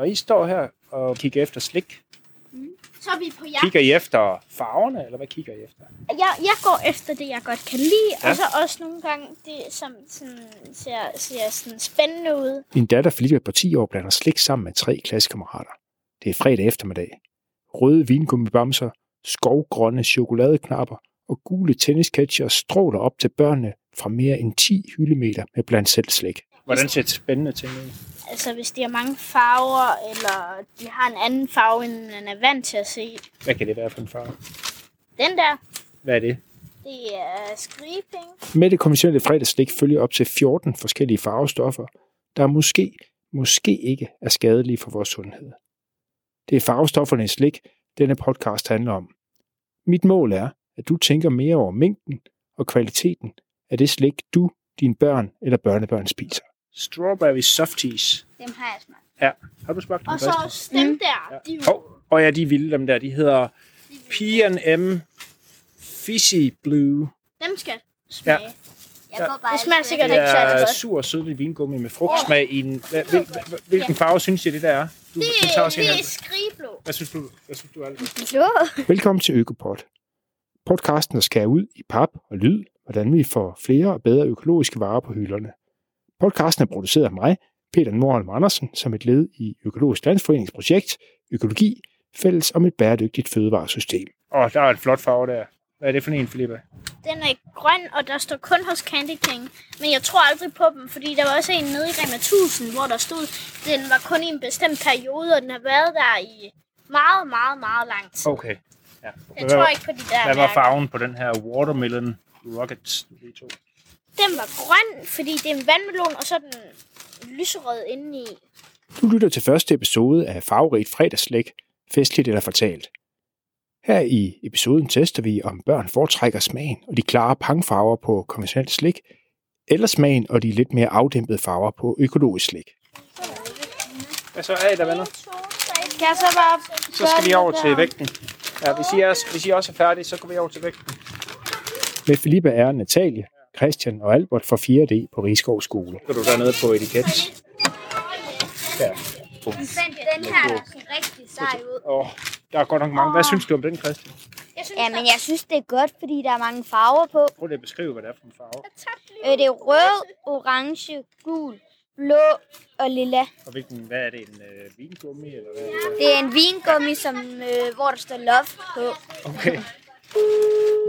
Når I står her og kigger efter slik, Så er vi på jagt. kigger I efter farverne, eller hvad kigger I efter? Jeg, jeg går efter det, jeg godt kan lide, Ja. og så også nogle gange det, som sådan, ser, ser sådan spændende ud. Min datter Philippe på 10 år blander slik sammen med tre klassekammerater. Det er fredag eftermiddag. Røde vingummibamser, skovgrønne chokoladeknapper og gule tennisketcher stråler op til børnene fra mere end 10 hyldemeter med blandt selv slik. Hvordan ser det spændende ting ud? Altså hvis de har mange farver, eller de har en anden farve, end man er vant til at se. Hvad kan det være for en farve? Den der, Hvad er det? det er skrigepenge. Med det konventionelle fredagslik følger op til 14 forskellige farvestoffer, der måske, måske ikke er skadelige for vores sundhed. Det er farvestofferne i slik, denne podcast handler om. Mit mål er, at du tænker mere over mængden og kvaliteten af det slik, du, dine børn eller børnebørn spiser. Strawberry softies. Dem har jeg smagt. Ja, har du smagt dem? Og så også dem der. De, er jo- Hov, og ja, de er vilde, dem der. De hedder P&M Fizzy Blue. dem skal smage. Ja. Jeg går bare det smager sikkert Det ikke særlig er godt. sur og sødlig vingummi med frugtsmag i en... Hvil, hvil, hvilken farve synes I, det der er? Du, Det, du tager også en det er skrigeblå. Hvad synes du, hvad synes du Albert? Blå? Velkommen til Økopod. Podcasten, der skærer ud i pap og lyd, hvordan vi får flere og bedre økologiske varer på hylderne. Podcasten er produceret af mig, Peter Nordholm Andersen, som et led i Økologisk Landsforenings projekt Økologi, fælles om et bæredygtigt fødevaresystem. Åh, oh, der er et flot farve der. Hvad er det for en, Filippa? Den er grøn, og der står kun hos Candy King. Men jeg tror aldrig på dem, fordi der var også en nede i Rema 1000, hvor der stod, den var kun i en bestemt periode, og den har været der i meget, meget, meget lang tid. Okay. Ja. Jeg tror ikke på de der Hvad var farven på den her Watermelon Rocket V2? Den var grøn, fordi det er en vandmelon, og så er den lyserød indeni. Du lytter til første episode af Farverigt fredagslæg, festligt eller fortalt. Her i episoden tester vi, om børn foretrækker smagen og de klare pangfarver på konventionelt slik, eller smagen og de lidt mere afdæmpede farver på økologisk slik. Hvad så er der venner? Kan jeg så bare... Så skal vi over til vægten. Ja, hvis I, er, hvis I også er færdige, så går vi over til vægten. Med Filippa er Natalie, Christian og Albert fra 4D på Rigskov Skole. Så du dernede på etiket. Ja. Den her er sådan rigtig sej ud. Åh, der er godt nok mange. Hvad synes du om den, Christian? Jeg synes, Ja, men jeg synes, det er godt, fordi der er mange farver på. Prøv lige at beskrive, hvad det er for en farve. Øh, det er rød, orange, gul, blå og lilla. Og hvilken, hvad er det, en øh, vingummi, eller hvad er det? Det er en vingummi, som, øh, hvor der står love på. Okay.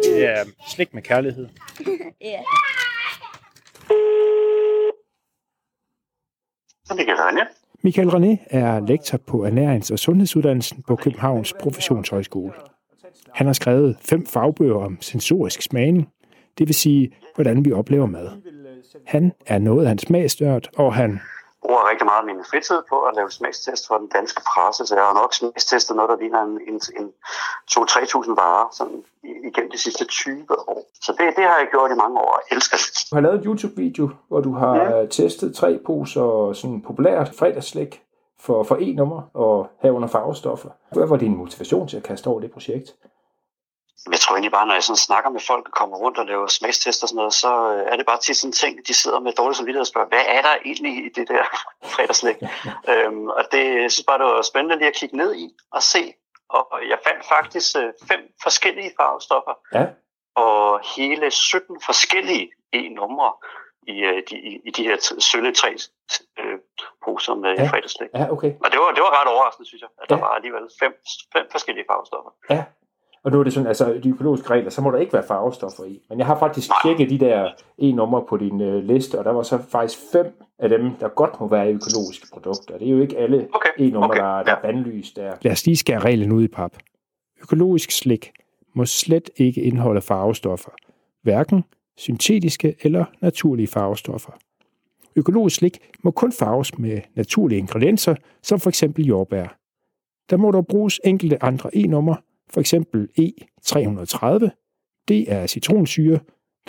Det er slik med kærlighed. Ja. Kan René. Michael René er lektor på Ernærings- og Sundhedsuddannelsen på Københavns Professionshøjskole. Han har skrevet fem fagbøger om sensorisk smagning, det vil sige, hvordan vi oplever mad. Han er noget af hans smagsnørd, og han bruger rigtig meget af min fritid på at lave smagstest for den danske presse, så jeg har nok smagstestet noget, der ligner en, en, en 2-3.000 varer sådan, igennem de sidste 20 år. Så det, det har jeg gjort i mange år og elsker det. Du har lavet en YouTube-video, hvor du har ja. testet tre poser sådan populært fredagsslik for, for e-nummer og herunder farvestoffer. Hvad var din motivation til at kaste over det projekt? Jeg tror egentlig bare, når jeg sådan snakker med folk og kommer rundt og laver smagstest og sådan noget, så øh, er det bare tit sådan en ting, de sidder med dårlig samvittighed og spørger, hvad er der egentlig i det der fredagslæg? øhm, og det jeg synes bare, det var spændende lige at kigge ned i og se. Og jeg fandt faktisk øh, fem forskellige farvestoffer Ja. og hele 17 forskellige e-numre i, øh, de, i, i de her sølle tre øh, poser med Ja. fredagslæg. Ja, okay. Og det var, det var ret overraskende, synes jeg, at der Ja. var alligevel fem, fem forskellige farvestoffer. Ja. Og nu er det sådan, altså de økologiske regler, så må der ikke være farvestoffer i. Men jeg har faktisk tjekket de der e-numre på din øh, liste, og der var så faktisk fem af dem, der godt må være i økologiske produkter. Det er jo ikke alle Okay, e-numre, okay, der, der er ja. bandlyst der. Lad os lige skære reglen ud i pap. Økologisk slik må slet ikke indeholde farvestoffer. Hverken syntetiske eller naturlige farvestoffer. Økologisk slik må kun farves med naturlige ingredienser, som for eksempel jordbær. Der må dog bruges enkelte andre e-numre, for eksempel E330. Det er citronsyre,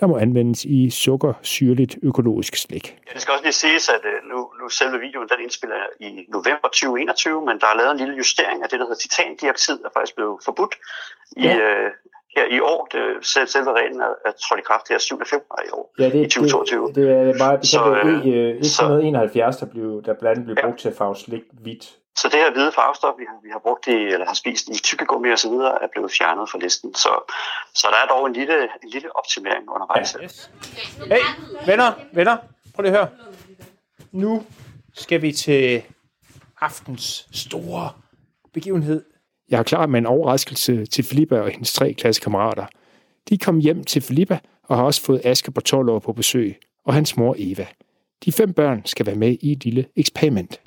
der må anvendes i sukkersyrligt økologisk slik. Ja, det skal også lige siges, at øh, nu, nu selve videoen den indspiller jeg i november 2021, men der er lavet en lille justering af det, der hedder titandioxid, er faktisk blevet forbudt i, Ja. øh, her i år. Det, selv, selve reglen er, er trådt i kraft her 7. februar i år. Ja, I 2022. Det, det er meget Så, bestemt øh, E171, der, blev, der blandt andet blev Ja. brugt til at farve slik hvidt. Så det her hvide farvestof, vi har, vi har brugt i, eller har spist i tykkegummi og så videre, er blevet fjernet fra listen. Så, så der er dog en lille, en lille optimering undervejs. Ja, yes. Hey, venner, venner, prøv lige at høre. Nu skal vi til aftens store begivenhed. Jeg er klar med en overraskelse til Filippa og hendes tre klassekammerater. De kom hjem til Filippa og har også fået Aske på 12 år på besøg, og hans mor Eva. De fem børn skal være med i et lille eksperiment.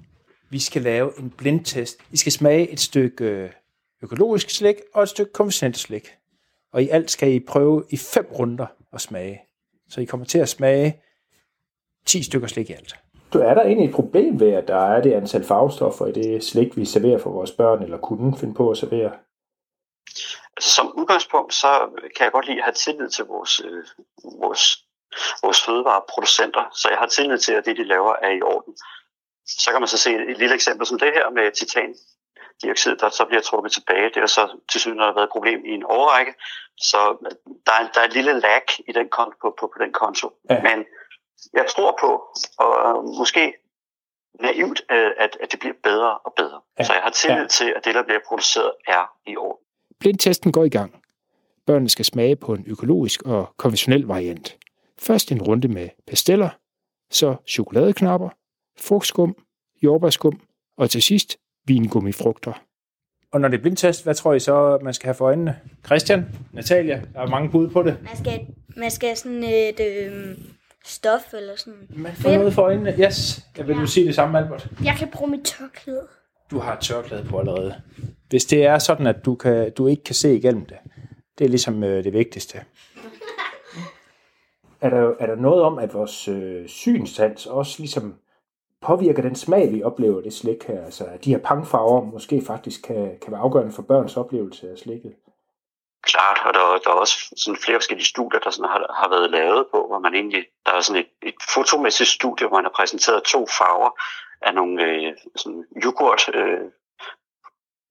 Vi skal lave en blindtest. I skal smage et stykke øh, økologisk slik og et stykke konventionelt slik. Og i alt skal I prøve i fem runder at smage. Så I kommer til at smage 10 stykker slik i alt. Du er der egentlig et problem ved, at der er det antal farvestoffer i det slik, vi serverer for vores børn, eller kunne finde på at servere? Altså som udgangspunkt, så kan jeg godt lide at have tillid til vores, øh, vores, vores fødevareproducenter. Så jeg har tillid til, at det, de laver, er i orden. Så kan man så se et lille eksempel som det her med titan dioxid, der så bliver trukket tilbage. Det er så til synes, der har været et problem i en overrække. Så der er, der er et lille lag i den konto, på, på, på den konto. Ja. Men jeg tror på, og måske naivt, øh, at, at det bliver bedre og bedre. Ja. Så jeg har tillid ja. til, at det, der bliver produceret, er i orden. Blindtesten går i gang. Børnene skal smage på en økologisk og konventionel variant. Først en runde med pasteller, så chokoladeknapper, frugtskum, jordbærskum og til sidst vingummifrugter. Og når det er blindtest, hvad tror I så, man skal have for øjnene? Christian, Natalia, der er mange bud på det. Man skal, man skal sådan et øh, stof eller sådan. Man får noget for øjnene. Yes, jeg vil ja. du sige det samme, Albert. Jeg kan bruge mit tørklæde. Du har et tørklæde på allerede. Hvis det er sådan, at du, kan, du ikke kan se igennem det, det er ligesom øh, det vigtigste. er, der, er der noget om, at vores øh, synstans også ligesom påvirker den smag, vi oplever det slik her? Altså, de her pangfarver måske faktisk kan, kan være afgørende for børns oplevelse af slikket? Klart, og der, der er også sådan flere forskellige studier, der sådan har, har været lavet på, hvor man egentlig, der er sådan et, et fotomæssigt studie, hvor man har præsenteret to farver af nogle øh, sådan yoghurt øh,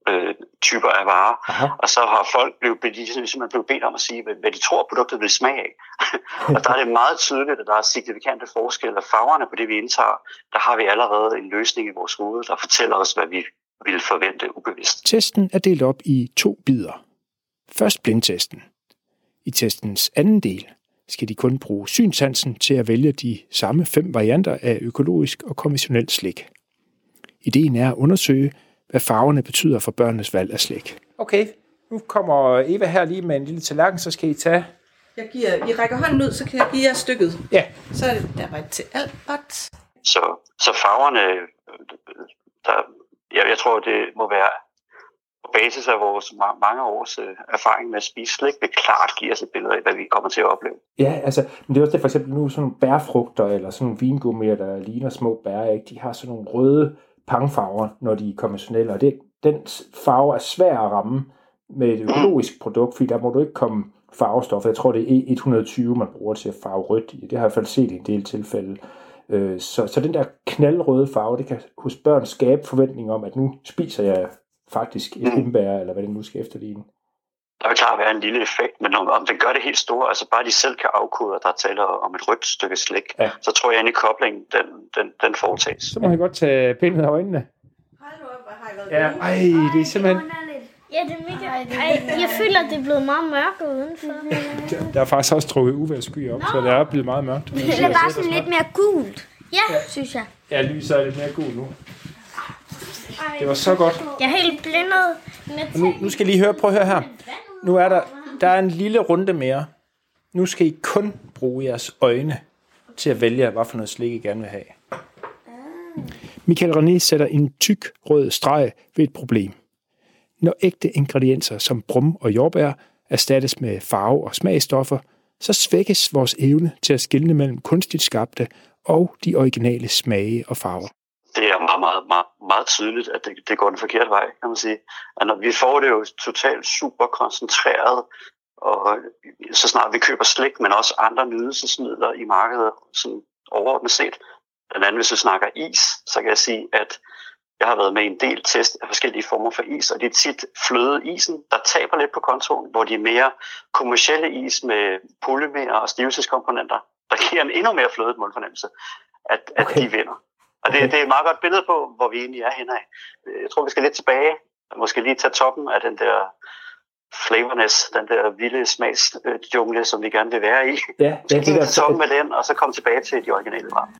øh, typer af varer. Aha. Og så har folk blevet, simpelthen blevet bedt om at sige, hvad, hvad de tror, produktet vil smage af. og der er det meget tydeligt, at der er signifikante forskelle. af farverne på det, vi indtager, der har vi allerede en løsning i vores hoved, der fortæller os, hvad vi vil forvente ubevidst. Testen er delt op i to bidder. Først blindtesten. I testens anden del skal de kun bruge synsansen til at vælge de samme fem varianter af økologisk og konventionelt slik. Ideen er at undersøge, hvad farverne betyder for børnenes valg af slik. Okay, nu kommer Eva her lige med en lille tallerken, så skal I tage... Jeg giver, I rækker hånden ud, så kan jeg give jer stykket. Ja. Så er det der var til Albert. Så, så farverne, der, jeg, jeg tror, det må være på basis af vores mange års øh, erfaring med at spise slik, vil klart give os et billede af, hvad vi kommer til at opleve. Ja, altså, men det er også det for eksempel nu sådan nogle bærfrugter, eller sådan nogle vingummier, der ligner små bær, ikke? de har sådan nogle røde pangfarver, når de er konventionelle, og det, den farve er svær at ramme med et økologisk produkt, fordi der må du ikke komme farvestoffer. Jeg tror, det er E120, man bruger til at farve rødt i. Det har jeg i hvert fald set i en del tilfælde. Øh, så, så den der knaldrøde farve, det kan hos børn skabe forventning om, at nu spiser jeg faktisk et hindbær, eller hvad det nu skal efterligne. Der vil klart være en lille effekt, men om, om den gør det helt store, altså bare de selv kan afkode, at der taler om et rødt stykke slik, ja. så tror jeg, at i koblingen, den, den, den foretages. Så må jeg godt tage pindet af øjnene. Hold nu op, har I været Ja, ej, det er simpelthen... Ja, det er mega... Ej, jeg føler, at det er blevet meget mørkt udenfor. Der, der er faktisk også trukket uvejrskyer op, no. så det er blevet meget mørkt. Det er bare sådan lidt mere gult, Ja, synes jeg. Ja, lyset er lidt mere gul nu. Det var så godt. jeg er helt blindet med Nu, nu skal I lige høre, prøv at høre her. Nu er der, der er en lille runde mere. Nu skal I kun bruge jeres øjne til at vælge, hvad for noget slik I gerne vil have. Michael René sætter en tyk rød streg ved et problem. Når ægte ingredienser som brum og jordbær erstattes med farve og smagstoffer, så svækkes vores evne til at skille mellem kunstigt skabte og de originale smage og farver. Det er meget, meget, meget, meget tydeligt, at det, det går den forkerte vej, kan man sige. At når vi får det jo totalt super koncentreret, og så snart vi køber slik, men også andre nydelsesmidler i markedet, sådan overordnet set, blandt andet hvis vi snakker is, så kan jeg sige, at jeg har været med i en del test af forskellige former for is, og det er tit flødeisen, der taber lidt på kontoen, hvor de mere kommercielle is med polymer og stivelseskomponenter, der giver en endnu mere flødet målfornemmelse, at, at okay. de vinder. Og det, det er et meget godt billede på, hvor vi egentlig er henne af. Jeg tror, vi skal lidt tilbage, og måske lige tage toppen af den der flavorness, den der vilde smagsjungle, som vi gerne vil være i. Ja, Så ja lige tage toppen af den, og så komme tilbage til de originale varer.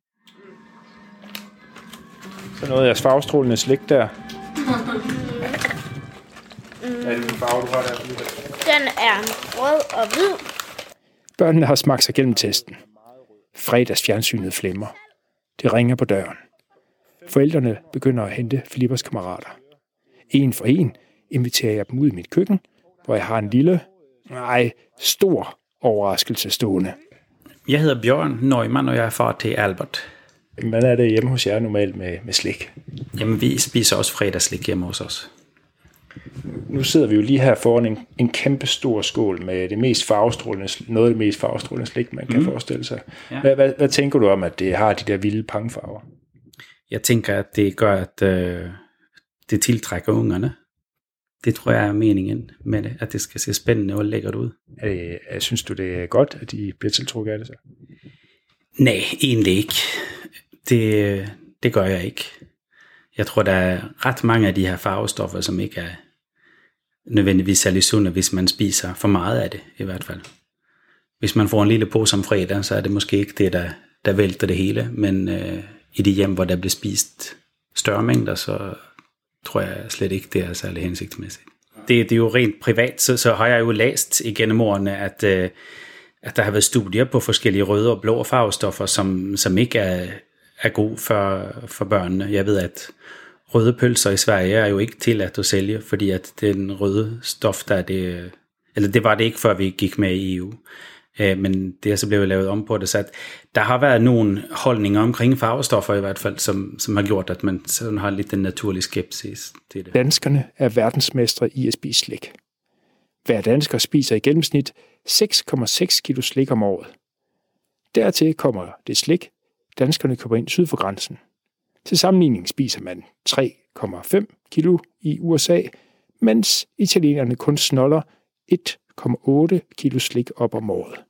Så noget af farvestrålende slik der. Hvad er det for en farve, du har der? Den er rød og hvid. Børnene har smagt sig gennem testen. Fredags fjernsynet flimmer. Det ringer på døren. Forældrene begynder at hente Filippers kammerater. En for en inviterer jeg dem ud i mit køkken, hvor jeg har en lille, nej, stor overraskelse stående. Jeg hedder Bjørn Neumann, og jeg er far til Albert. Hvordan er det hjemme hos jer normalt med, med slik? Jamen, vi spiser også fredagslik hjemme hos os. Nu sidder vi jo lige her foran en, en kæmpe stor skål med det mest farvestrålende, noget af det mest farvestrålende slik, man kan mm. forestille sig. Ja. Hvad, hvad, hvad tænker du om, at det har de der vilde pangfarver? Jeg tænker, at det gør, at øh, det tiltrækker ungerne. Det tror jeg er meningen med det, at det skal se spændende og lækkert ud. Er det, synes du, det er godt, at de bliver tiltrukket af det så? Nej, egentlig ikke. Det, det gør jeg ikke. Jeg tror, der er ret mange af de her farvestoffer, som ikke er nødvendigvis særlig sunde, hvis man spiser for meget af det, i hvert fald. Hvis man får en lille pose om fredag, så er det måske ikke det, der, der vælter det hele, men øh, i de hjem, hvor der bliver spist større mængder, så tror jeg slet ikke, det er særlig hensigtsmæssigt. Det, det er jo rent privat, så, så har jeg jo læst igennem årene, at, øh, at der har været studier på forskellige røde og blå farvestoffer, som, som ikke er, er god for, for børnene. Jeg ved, at røde pølser i Sverige er jo ikke tilladt at sælge, fordi at den røde stof, der er det, eller det var det ikke, før vi gik med i EU. Øh, Men det er så blevet lavet om på det, så at der har været nogle holdninger omkring farvestoffer i hvert fald, som, som har gjort, at man sådan har lidt den naturlig skepsis til det. Danskerne er verdensmestre i at spise slik. Hver dansker spiser i gennemsnit 6,6 kilo slik om året. Dertil kommer det slik, danskerne køber ind syd for grænsen. Til sammenligning spiser man 3,5 kilo i USA, mens italienerne kun snoller 1,8 kilo slik op om året.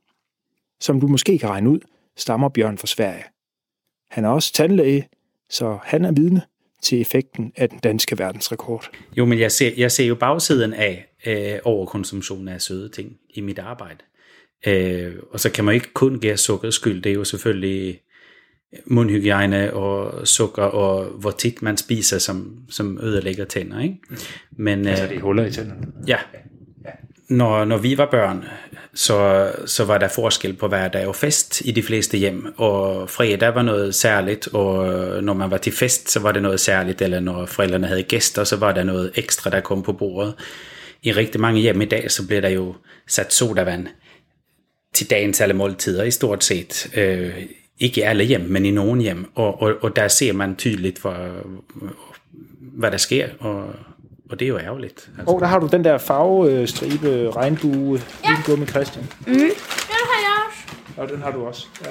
Som du måske kan regne ud, stammer Bjørn fra Sverige. Han er også tandlæge, så han er vidne til effekten af den danske verdensrekord. Jo, men jeg ser, jeg ser jo bagsiden af øh, overkonsumtion af søde ting i mit arbejde. Øh, og så kan man ikke kun give sukker skyld. Det er jo selvfølgelig mundhygiejne og sukker, og hvor tit man spiser, som, som ødelægger tænder. Ikke? Men, Altså det er huller i tænderne. Ja. Når, når vi var børn, så, så var der forskel på hverdag og fest i de fleste hjem. Og fredag var noget særligt, og når man var til fest, så var det noget særligt. Eller når forældrene havde gæster, så var der noget ekstra, der kom på bordet. I rigtig mange hjem i dag, så bliver der jo sat sodavand til dagens alle måltider i stort set. Øh, ikke i alle hjem, men i nogle hjem. Og, og, og der ser man tydeligt, hvor, hvad der sker, og, og det er jo ærgerligt. Altså. Og der har du den der farvestribe, regnbue, ja. gummi Christian. Den har jeg også. Og den har du også. Ja.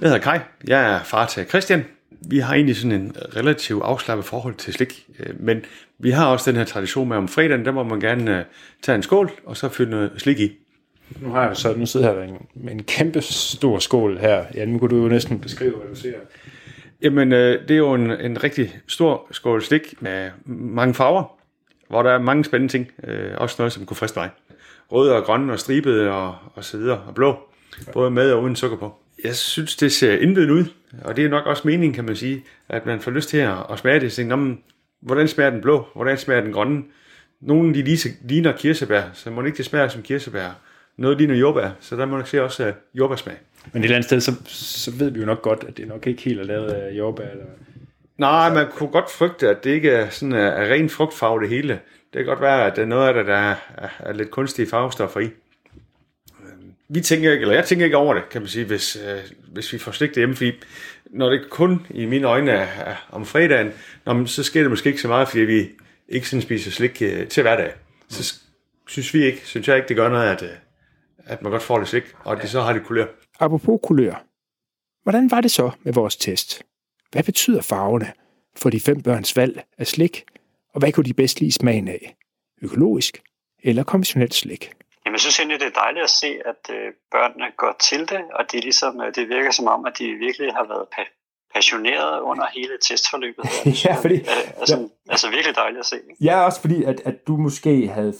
Jeg hedder Kai. Jeg er far til Christian. Vi har egentlig sådan en relativt afslappet forhold til slik, øh, men vi har også den her tradition med om fredagen, der må man gerne øh, tage en skål, og så fylde noget slik i. Nu har jeg så, nu sidder jeg her med en, med en kæmpe stor skål her. Ja, nu kunne du jo næsten beskrive, hvad du ser. Jamen, øh, det er jo en, en rigtig stor skål slik med mange farver, hvor der er mange spændende ting. Øh, også noget, som kunne friste mig. Røde og grønne og stribede og, og så videre, og blå. Både med og uden sukker på. Jeg synes, det ser indvidende ud, og det er nok også meningen, kan man sige, at man får lyst til at, smage det. Tænker, "Nå, men hvordan smager den blå? Hvordan smager den grønne? Nogle de lige- ligner kirsebær, så må det ikke det smager som kirsebær. Noget ligner jordbær, så der må du se også uh, jordbærsmag. Men et eller andet sted, så, så ved vi jo nok godt, at det nok ikke helt er lavet af jordbær. Eller... Nej, man kunne godt frygte, at det ikke er, sådan, er, er ren frugtfarve det hele. Det kan godt være, at der er noget af det, der er, er, lidt kunstige farvestoffer i. Øhm, Vi tænker ikke, eller jeg tænker ikke over det, kan man sige, hvis, øh, hvis vi får slik hjemme, fordi når det kun i mine øjne er, er om fredagen, nå, men så sker det måske ikke så meget, fordi vi ikke sådan spiser slik øh, til hverdag. Så s- synes vi ikke, synes jeg ikke, det gør noget, at, øh, at man godt får lidt slik, og at de så har det kulør. Apropos kulør. Hvordan var det så med vores test? Hvad betyder farverne for de fem børns valg af slik? Og hvad kunne de bedst lide smagen af? Økologisk eller konventionelt slik? Jamen, jeg synes egentlig, det er dejligt at se, at øh, børnene går til det, og det, er ligesom, øh, det virker som om, at de virkelig har været pa- passioneret under hele testforløbet. Her. Ja, fordi- altså, altså virkelig dejligt at se. Ja, også fordi, at, at du måske havde...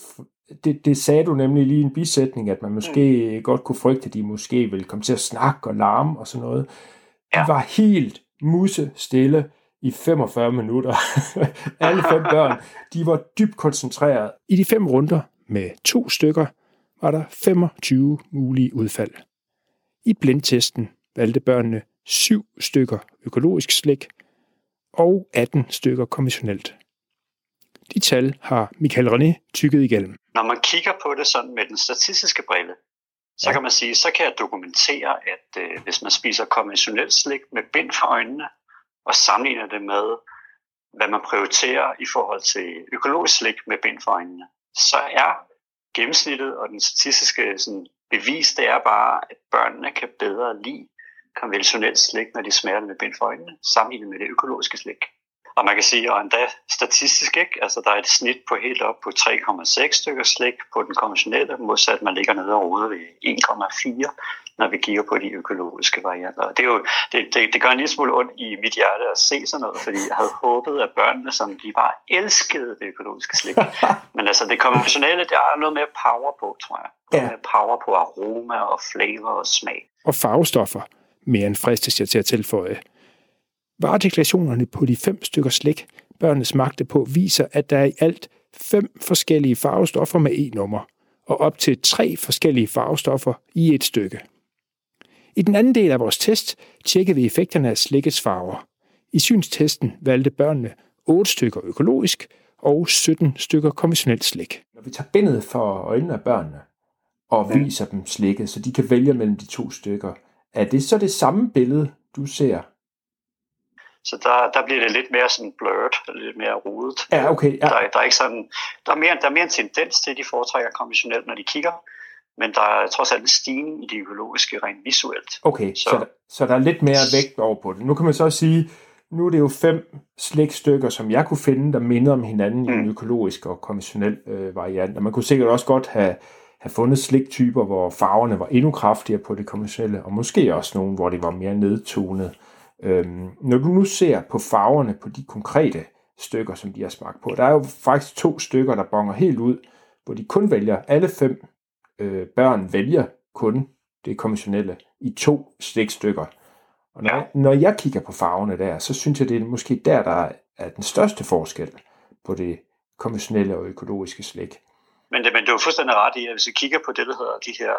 Det, det sagde du nemlig lige i en bisætning, at man måske mm. godt kunne frygte, at de måske ville komme til at snakke og larme og sådan noget. De Ja. var helt musse stille i 45 minutter. Alle fem børn, de var dybt koncentreret. I de fem runder med to stykker var der 25 mulige udfald. I blindtesten valgte børnene syv stykker økologisk slik og 18 stykker konventionelt. De tal har Michael René tykket igennem. Når man kigger på det sådan med den statistiske brille, så kan man sige, så kan jeg dokumentere, at øh, hvis man spiser konventionelt slik med bind for øjnene, og sammenligner det med, hvad man prioriterer i forhold til økologisk slik med bind for øjnene, så er gennemsnittet og den statistiske sådan, bevis, det er bare, at børnene kan bedre lide konventionelt slik, når de smager det med bind for øjnene, sammenlignet med det økologiske slik. Og man kan sige, og endda statistisk, ikke? Altså, der er et snit på helt op på 3,6 stykker slik på den konventionelle, modsat man ligger nede og roder ved 1,4, når vi kigger på de økologiske varianter. Og det, er jo, det, det, det gør en lille smule ondt i mit hjerte at se sådan noget, fordi jeg havde håbet, at børnene, som de bare elskede det økologiske slik. Men altså, det konventionelle, der er noget mere power på, tror jeg. Noget Ja. mere power på aroma og flavor og smag. Og farvestoffer, mere end fristes jeg til at tilføje. Varedeklarationerne på de fem stykker slik, børnene smagte på, viser, at der er i alt fem forskellige farvestoffer med E-nummer, og op til tre forskellige farvestoffer i et stykke. I den anden del af vores test tjekkede vi effekterne af slikkets farver. I synstesten valgte børnene 8 stykker økologisk og 17 stykker konventionelt slik. Når vi tager bindet for øjnene af børnene og viser dem slikket, så de kan vælge mellem de to stykker, er det så det samme billede, du ser? Så der, der bliver det lidt mere sådan blurred, lidt mere rodet. Ja, okay. Ja. Der, er- der, er ikke sådan, der, er mere, der er mere en tendens til, at de foretrækker konventionelt, når de kigger. Men der er trods alt en stigning i det økologiske rent visuelt. Okay, så, Så- der, så der er lidt mere vægt over på det. Nu kan man så sige, nu er det jo fem slikstykker, som jeg kunne finde, der minder om hinanden i en Mm. økologisk og konventionel øh, variant. Og man kunne sikkert også godt have, have fundet sliktyper, hvor farverne var endnu kraftigere på det konventionelle, og måske også nogle, hvor det var mere nedtonet. Øhm, når du nu ser på farverne på de konkrete stykker, som de har smagt på, der er jo faktisk to stykker, der bonger helt ud, hvor de kun vælger, alle fem øh, børn vælger kun det konventionelle i to stikstykker. Og når, Ja. når jeg kigger på farverne der, så synes jeg, det er måske der, der er den største forskel på det konventionelle og økologiske slik. Men, det, men det er jo fuldstændig ret i, at hvis vi kigger på det, der hedder de her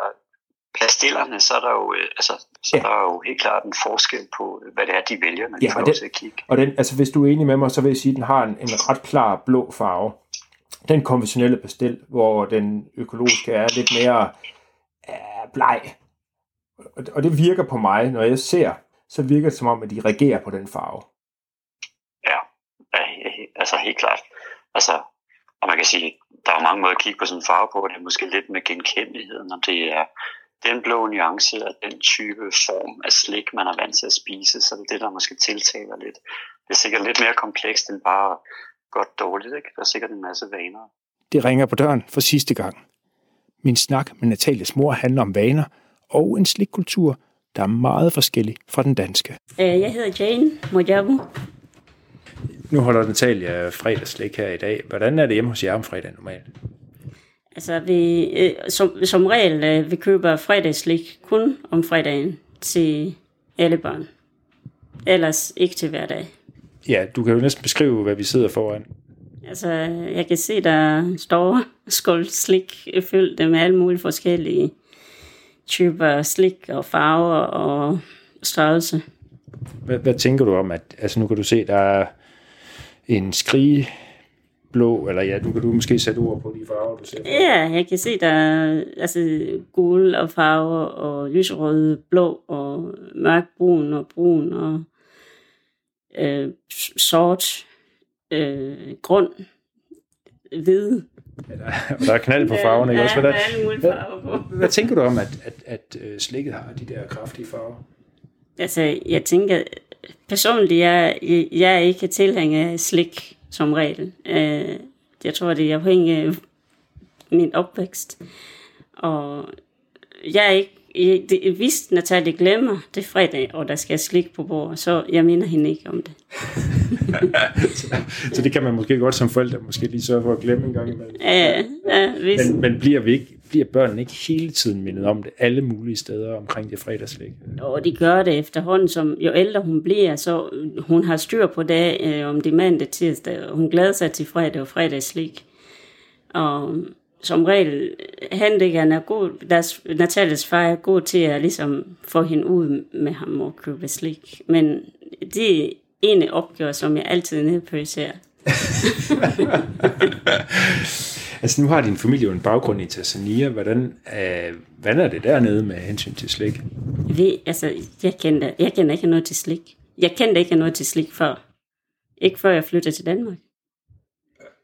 pastillerne, så er der jo, øh, altså, så Ja. der er jo helt klart en forskel på, hvad det er, de vælger, når de Ja, får og lov det- til at kigge. Og den, altså, hvis du er enig med mig, så vil jeg sige, at den har en, en ret klar blå farve. Den konventionelle pastil, hvor den økologiske er lidt mere øh, bleg. Og, og det virker på mig, når jeg ser, så virker det som om, at de reagerer på den farve. Ja, ja, altså helt klart. Altså, og man kan sige, der er jo mange måder at kigge på sådan en farve på, det er måske lidt med genkendeligheden, om det er den blå nuance af den type form af slik, man er vant til at spise, så det er det, der måske tiltaler lidt. Det er sikkert lidt mere komplekst end bare godt dårligt, ikke? Der er sikkert en masse vaner. Det ringer på døren for sidste gang. Min snak med Natalias mor handler om vaner og en slikkultur, der er meget forskellig fra den danske. Øh, Jeg hedder Jane Mojabu. Nu holder Natalia fredagsslik her i dag. Hvordan er det hjemme hos jer om fredagen normalt? Altså, vi, øh, som, som regel, øh, vi køber fredagslik kun om fredagen til alle børn. Ellers ikke til hverdag. Ja, du kan jo næsten beskrive, hvad vi sidder foran. Altså, jeg kan se, der står skål slik fyldt med alle mulige forskellige typer slik og farver og størrelse. Hvad, hvad tænker du om, at altså nu kan du se, der er en skrige blå, eller ja, du kan du måske sætte ord på de farver, du ser. Ja, jeg kan se, der er altså, gul og farver og lyserød, blå og mørkbrun og brun og øh, sort, øh, grøn, hvid. Og der er knald på farverne, ikke ja, også? der Hvad, er farver på. hvad tænker du om, at, at, at øh, slikket har de der kraftige farver? Altså, jeg tænker, personligt, jeg, jeg, jeg er ikke tilhænger af slik som regel. Øh, jeg tror, det er afhængig af min opvækst. Og jeg er ikke det, hvis Natalie glemmer det er fredag, og der skal slik på bordet, så jeg minder hende ikke om det. Så det kan man måske godt som forældre måske lige sørge for at glemme en gang imellem. Ja, ja hvis, Men, men bliver, vi ikke, bliver børnene ikke hele tiden mindet om det, alle mulige steder omkring det fredagslæg? Og de gør det efterhånden, som jo ældre hun bliver, så hun har styr på det, øh, om det er mandag, tirsdag, og hun glæder sig til fredag og fredagslik. Og som regel, Henrik han er god, deres, Natalias far er god til at ligesom få hende ud med ham og købe slik. Men det er en af opgaver, som jeg altid nedprioriterer. Altså nu har din familie jo en baggrund i Tanzania. Hvordan, øh, hvordan er det dernede med hensyn til slik? Jeg ved, altså, jeg kender, jeg kender ikke noget til slik. Jeg kendte ikke noget til slik før. Ikke før jeg flyttede til Danmark.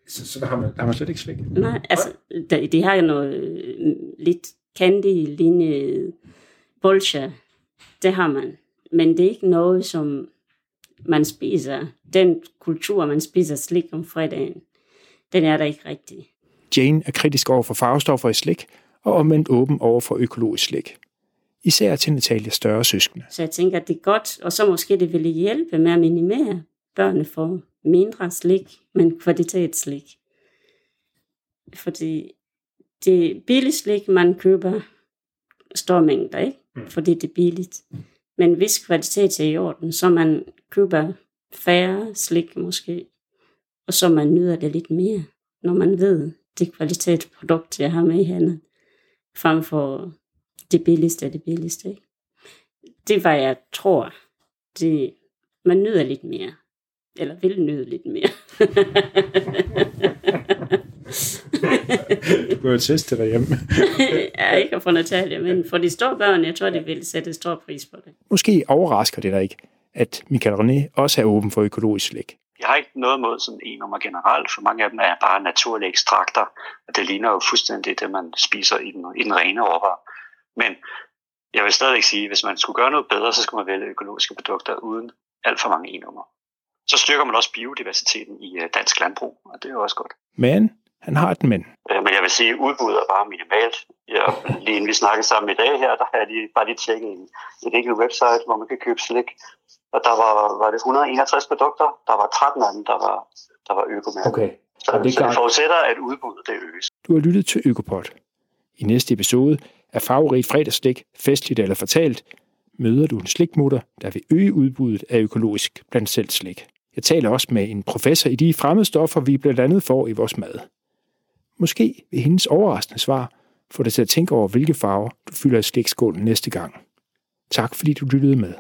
Så, så der har, man, der har man slet ikke slik? Nej, altså, de, de har jo noget øh, lidt candy linje bolsjer. Det har man. Men det er ikke noget, som man spiser. Den kultur, man spiser slik om fredagen, den er der ikke rigtig. Jane er kritisk over for farvestoffer i slik, og omvendt åben over for økologisk slik. Især til Natalias større søskende. Så jeg tænker, at det er godt, og så måske det ville hjælpe med at minimere børnene for mindre slik, men kvalitetsslik. Fordi det billige slik, man køber, store mængder, ikke? Fordi det er billigt. Men hvis kvalitet er i orden, så man køber færre slik måske, og så man nyder det lidt mere, når man ved, det kvalitetsprodukt, jeg har med i hænderne, frem for det billigste af det billigste. Ikke? Det er, hvad jeg tror. Det, man nyder lidt mere. Eller vil nyde lidt mere. Du kan jo teste det derhjemme. ja, ikke for Natalia, men for de store børn, jeg tror, de vil sætte stor pris på det. Måske overrasker det dig ikke, at Michael René også er åben for økologisk slik. Jeg har ikke noget mod sådan en nummer generelt, for mange af dem er bare naturlige ekstrakter, og det ligner jo fuldstændig det, man spiser i den, i den rene råvare. Men jeg vil stadig sige, hvis man skulle gøre noget bedre, så skulle man vælge økologiske produkter uden alt for mange e-nummer. Så styrker man også biodiversiteten i øh, dansk landbrug, og det er jo også godt. Men han har et men. Øh, Men jeg vil sige, at udbuddet er bare minimalt. Ja, lige inden vi snakkede sammen i dag her, der har jeg lige, bare lige tjekket en, et enkelt website, hvor man kan købe slik. Og der var, var det 161 produkter. Der var 13 af dem, der var, der var økomærker. Okay. Så, og det så det forudsætter, at udbuddet det øges. Du har lyttet til Økopod. I næste episode af Favorit fredagslik, festligt eller fortalt, møder du en slikmutter, der vil øge udbuddet af økologisk blandt selv slik. Jeg taler også med en professor i de fremmedstoffer, vi blandt andet får i vores mad. Måske vil hendes overraskende svar få dig til at tænke over, hvilke farver du fylder i slikskålen næste gang. Tak fordi du lyttede med.